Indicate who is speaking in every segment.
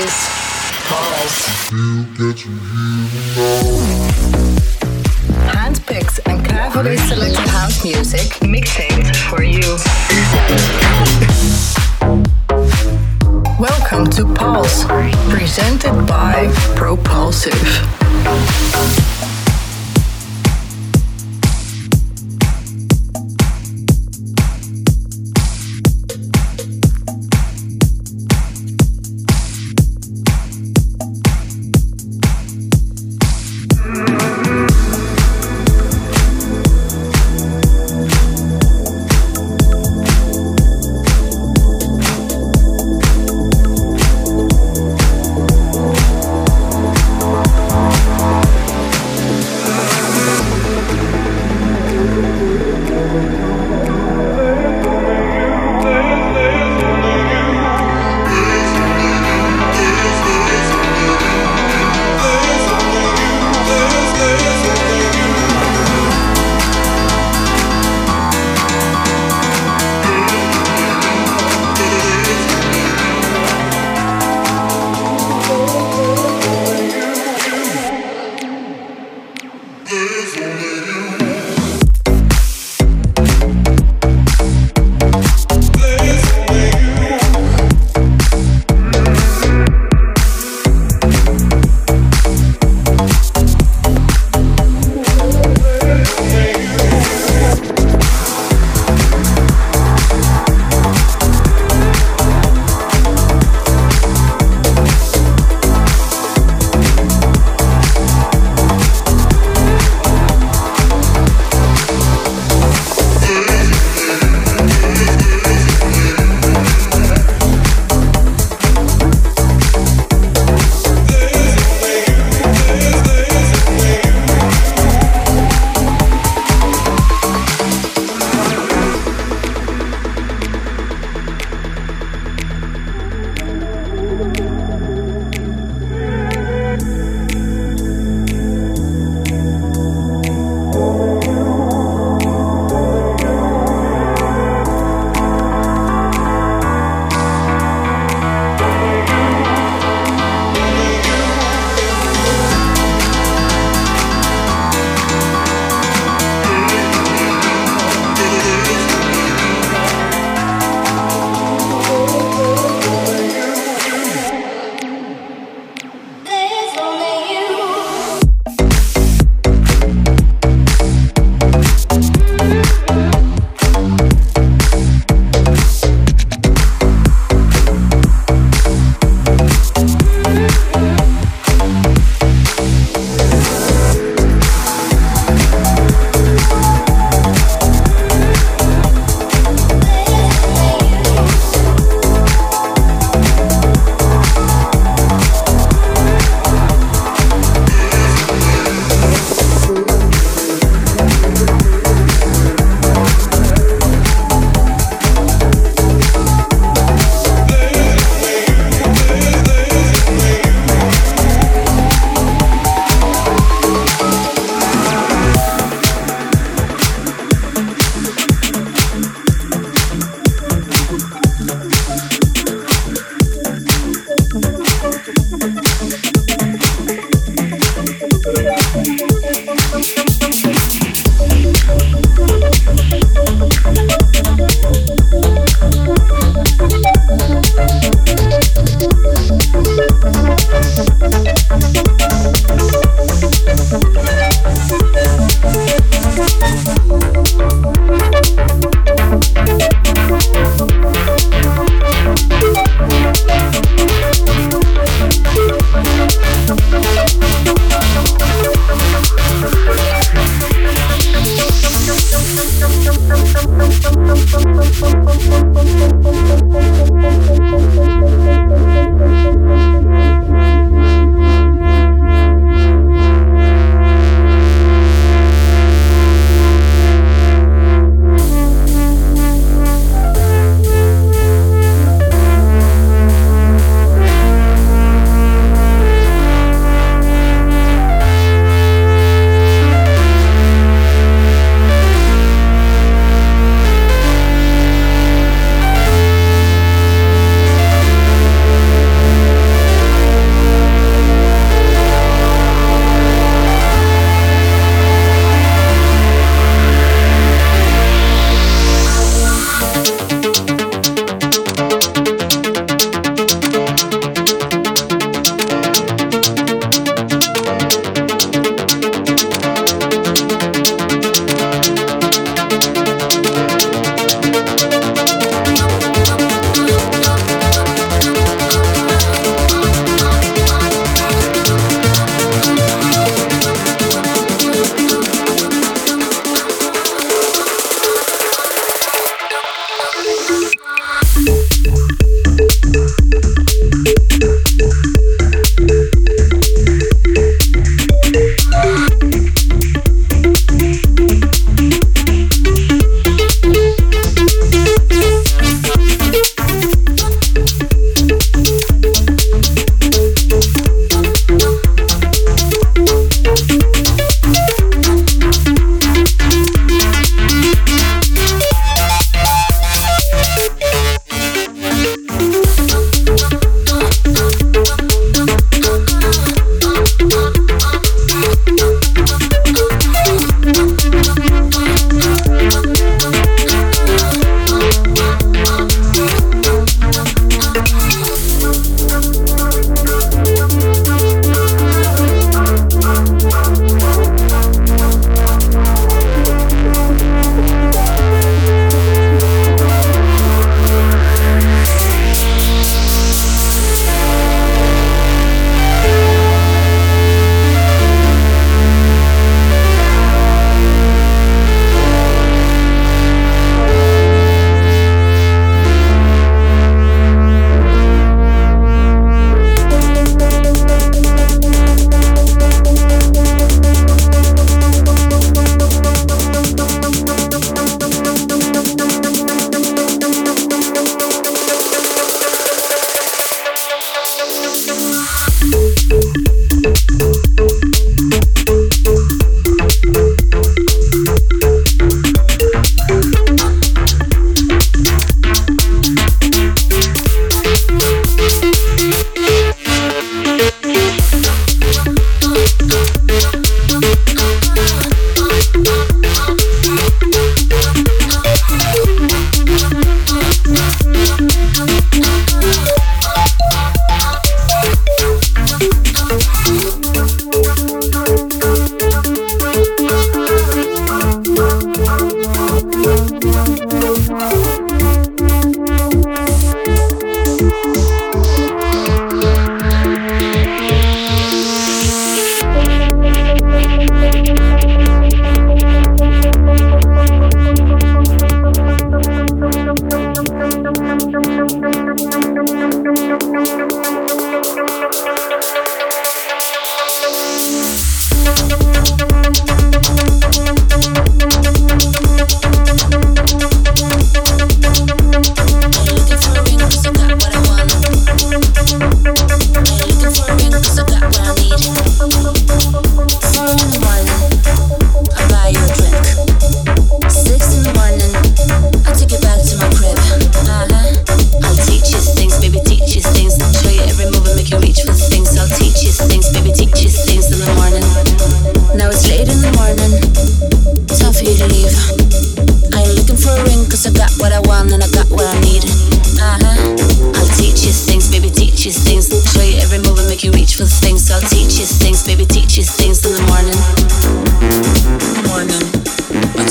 Speaker 1: is Pulse. Handpicked and carefully selected house music mixtape for you. Welcome to Pulse, presented by Propulsive.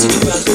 Speaker 2: to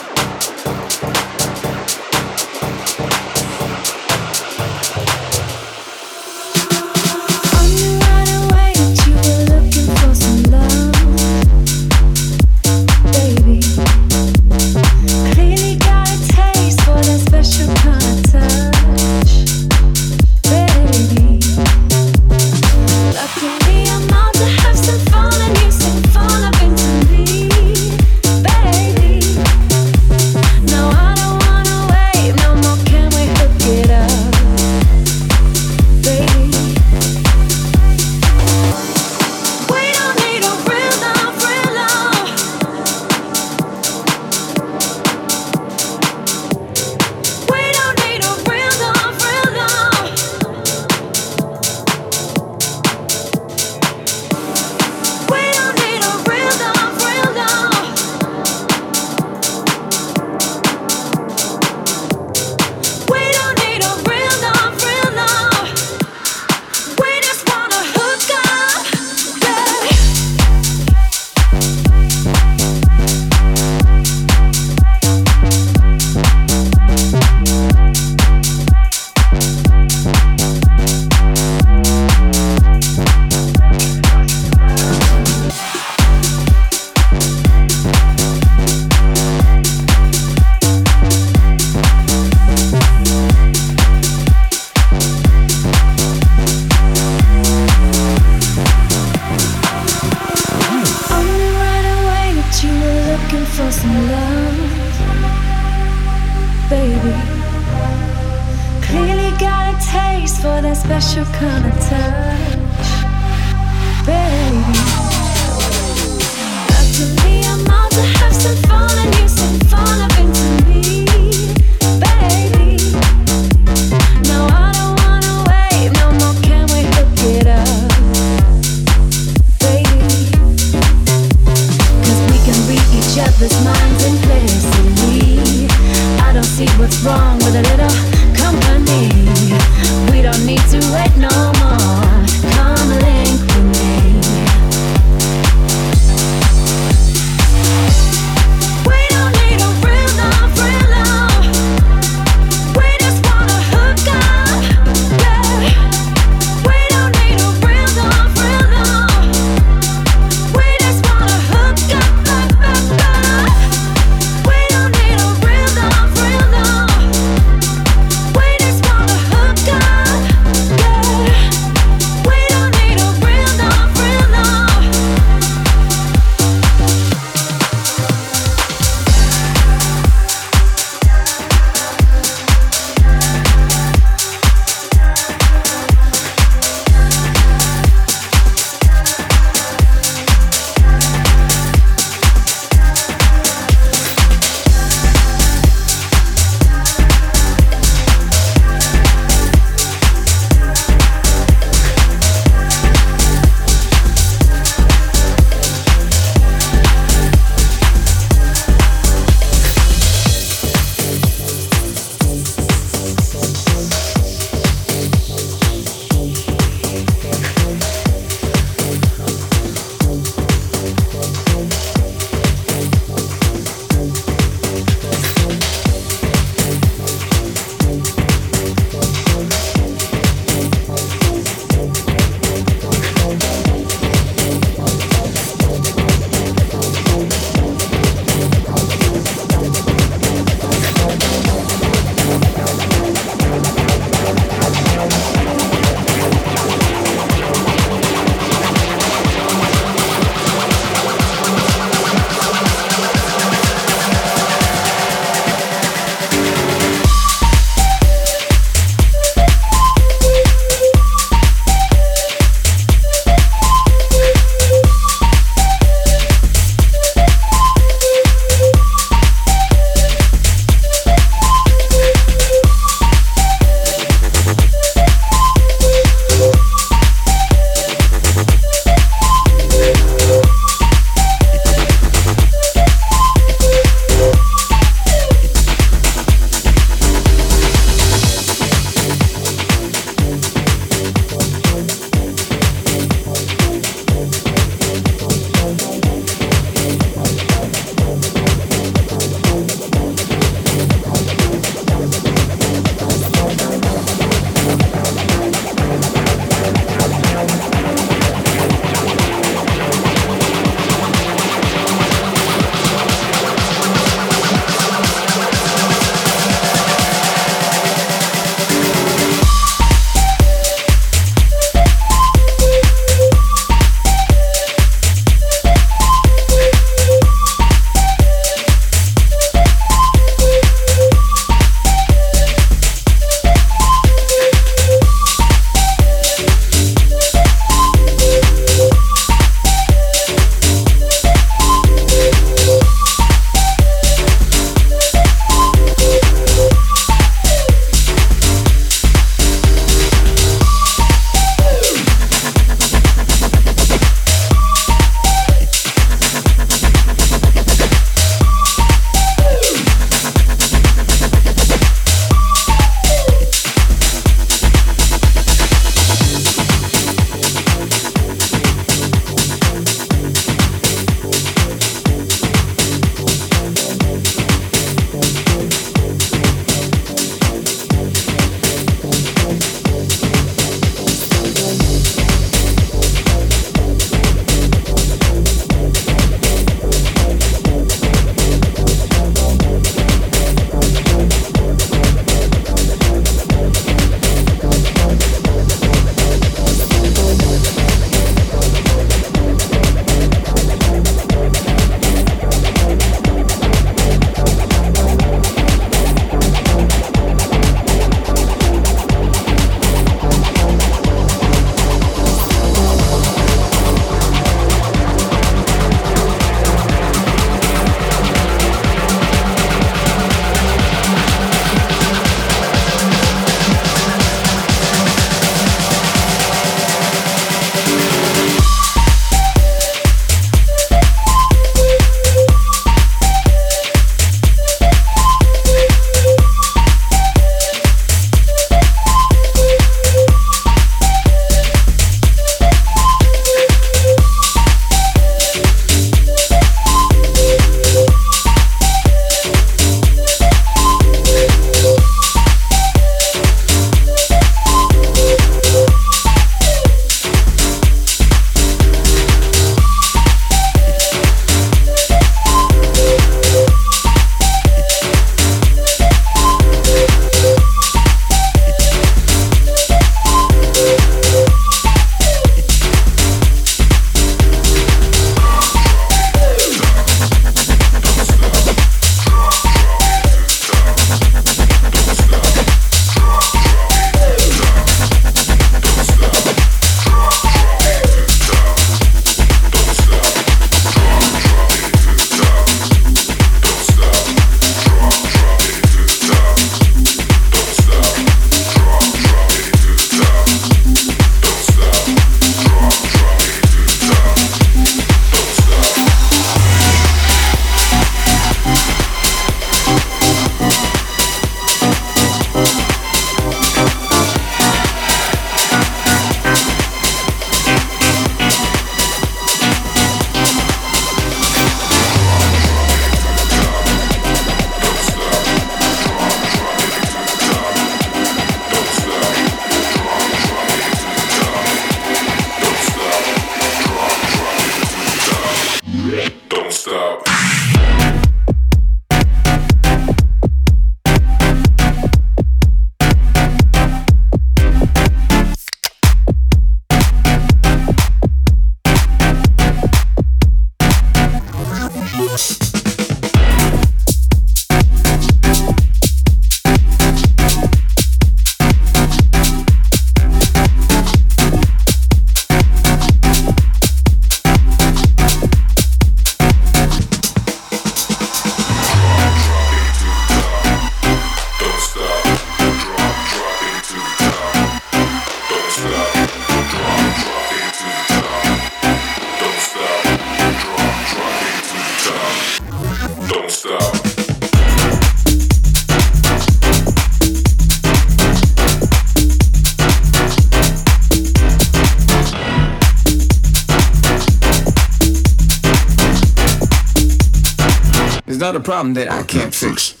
Speaker 3: problem that I can't fix.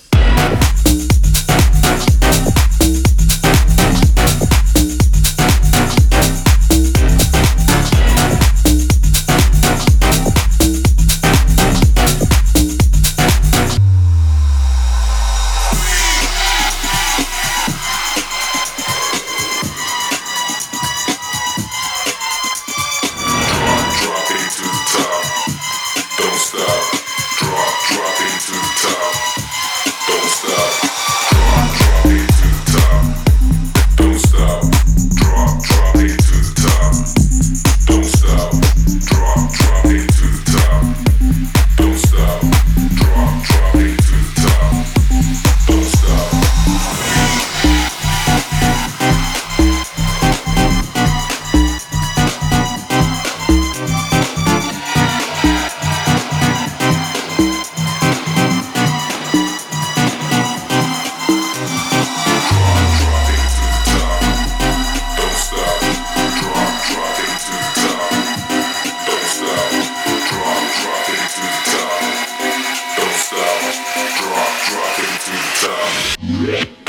Speaker 4: Yeah.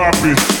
Speaker 5: Maps.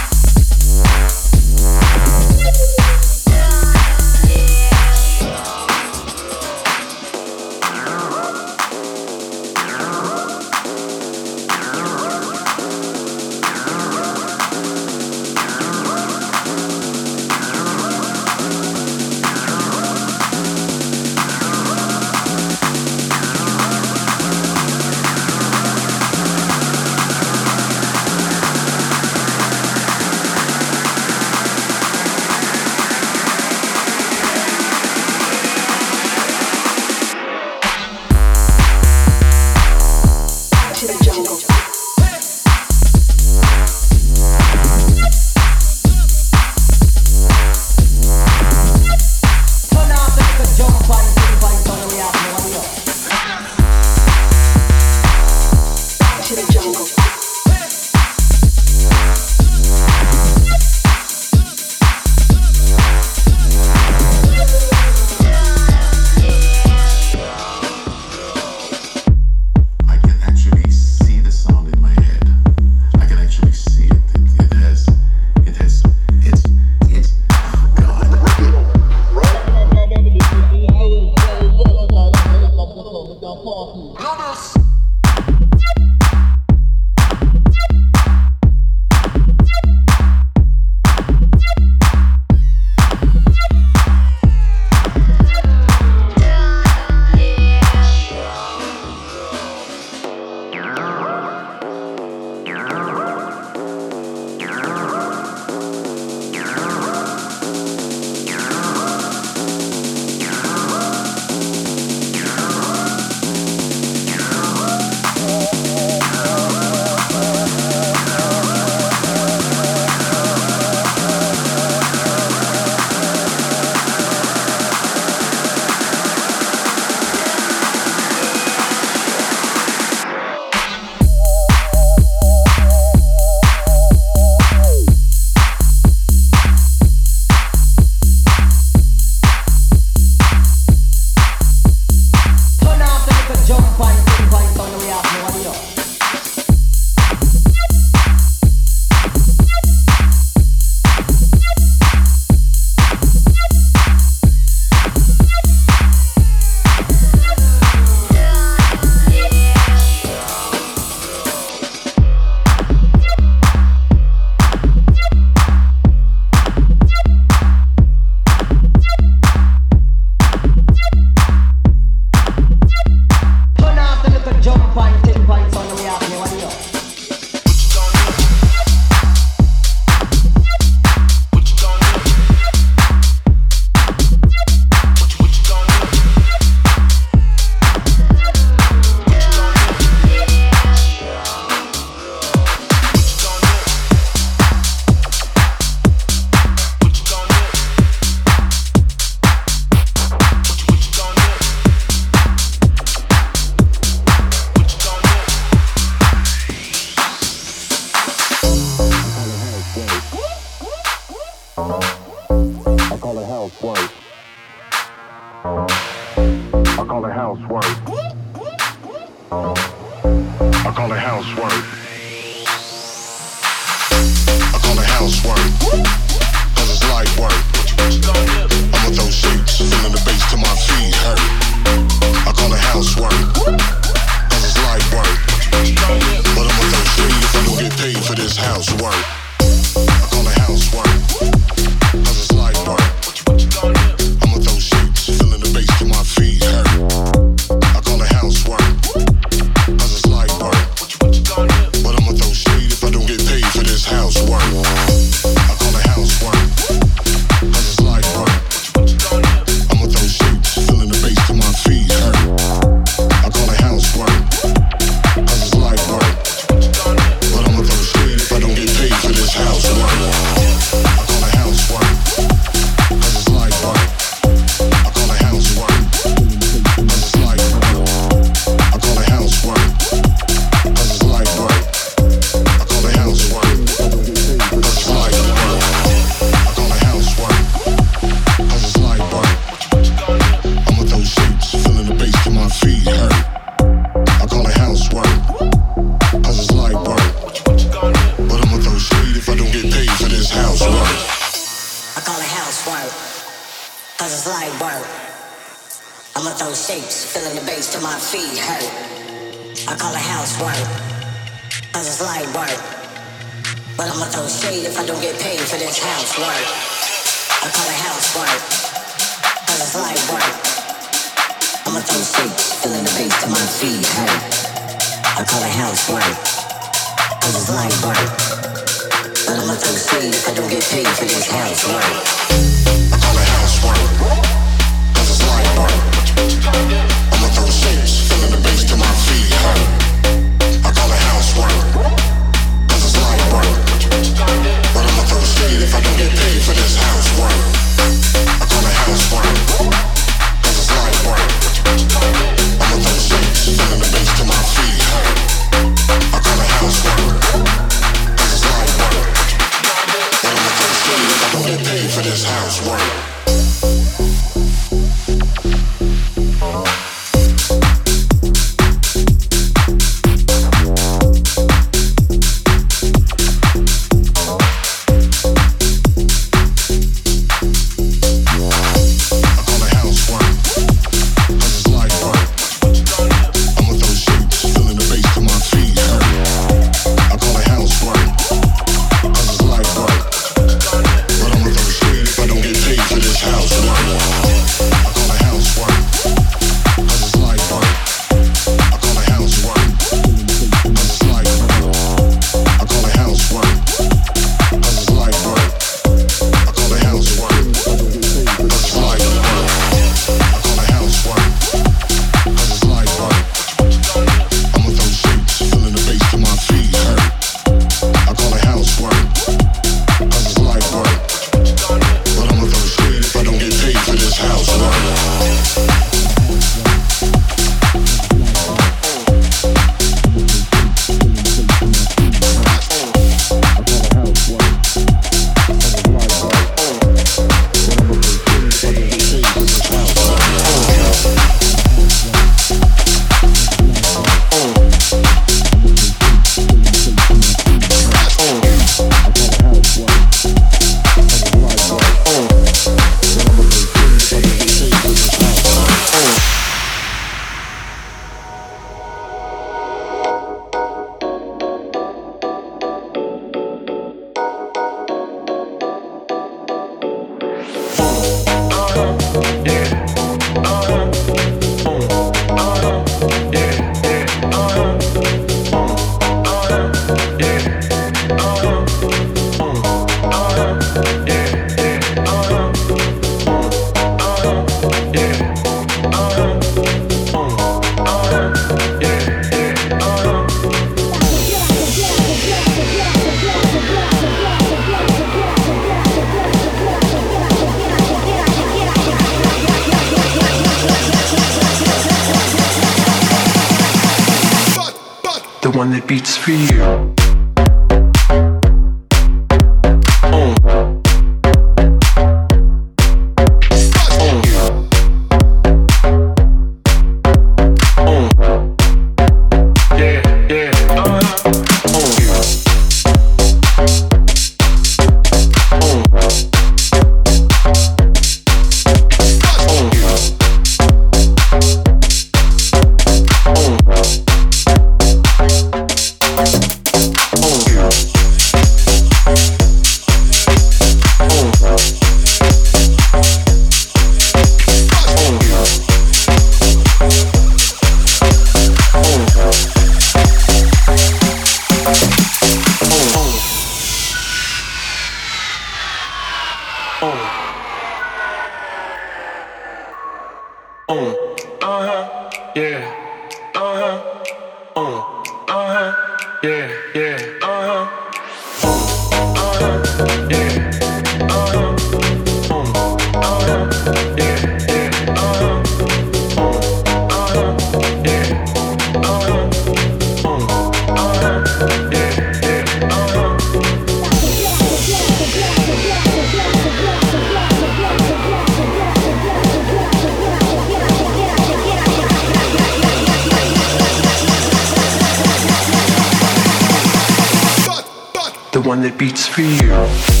Speaker 5: the
Speaker 6: one that beats for you.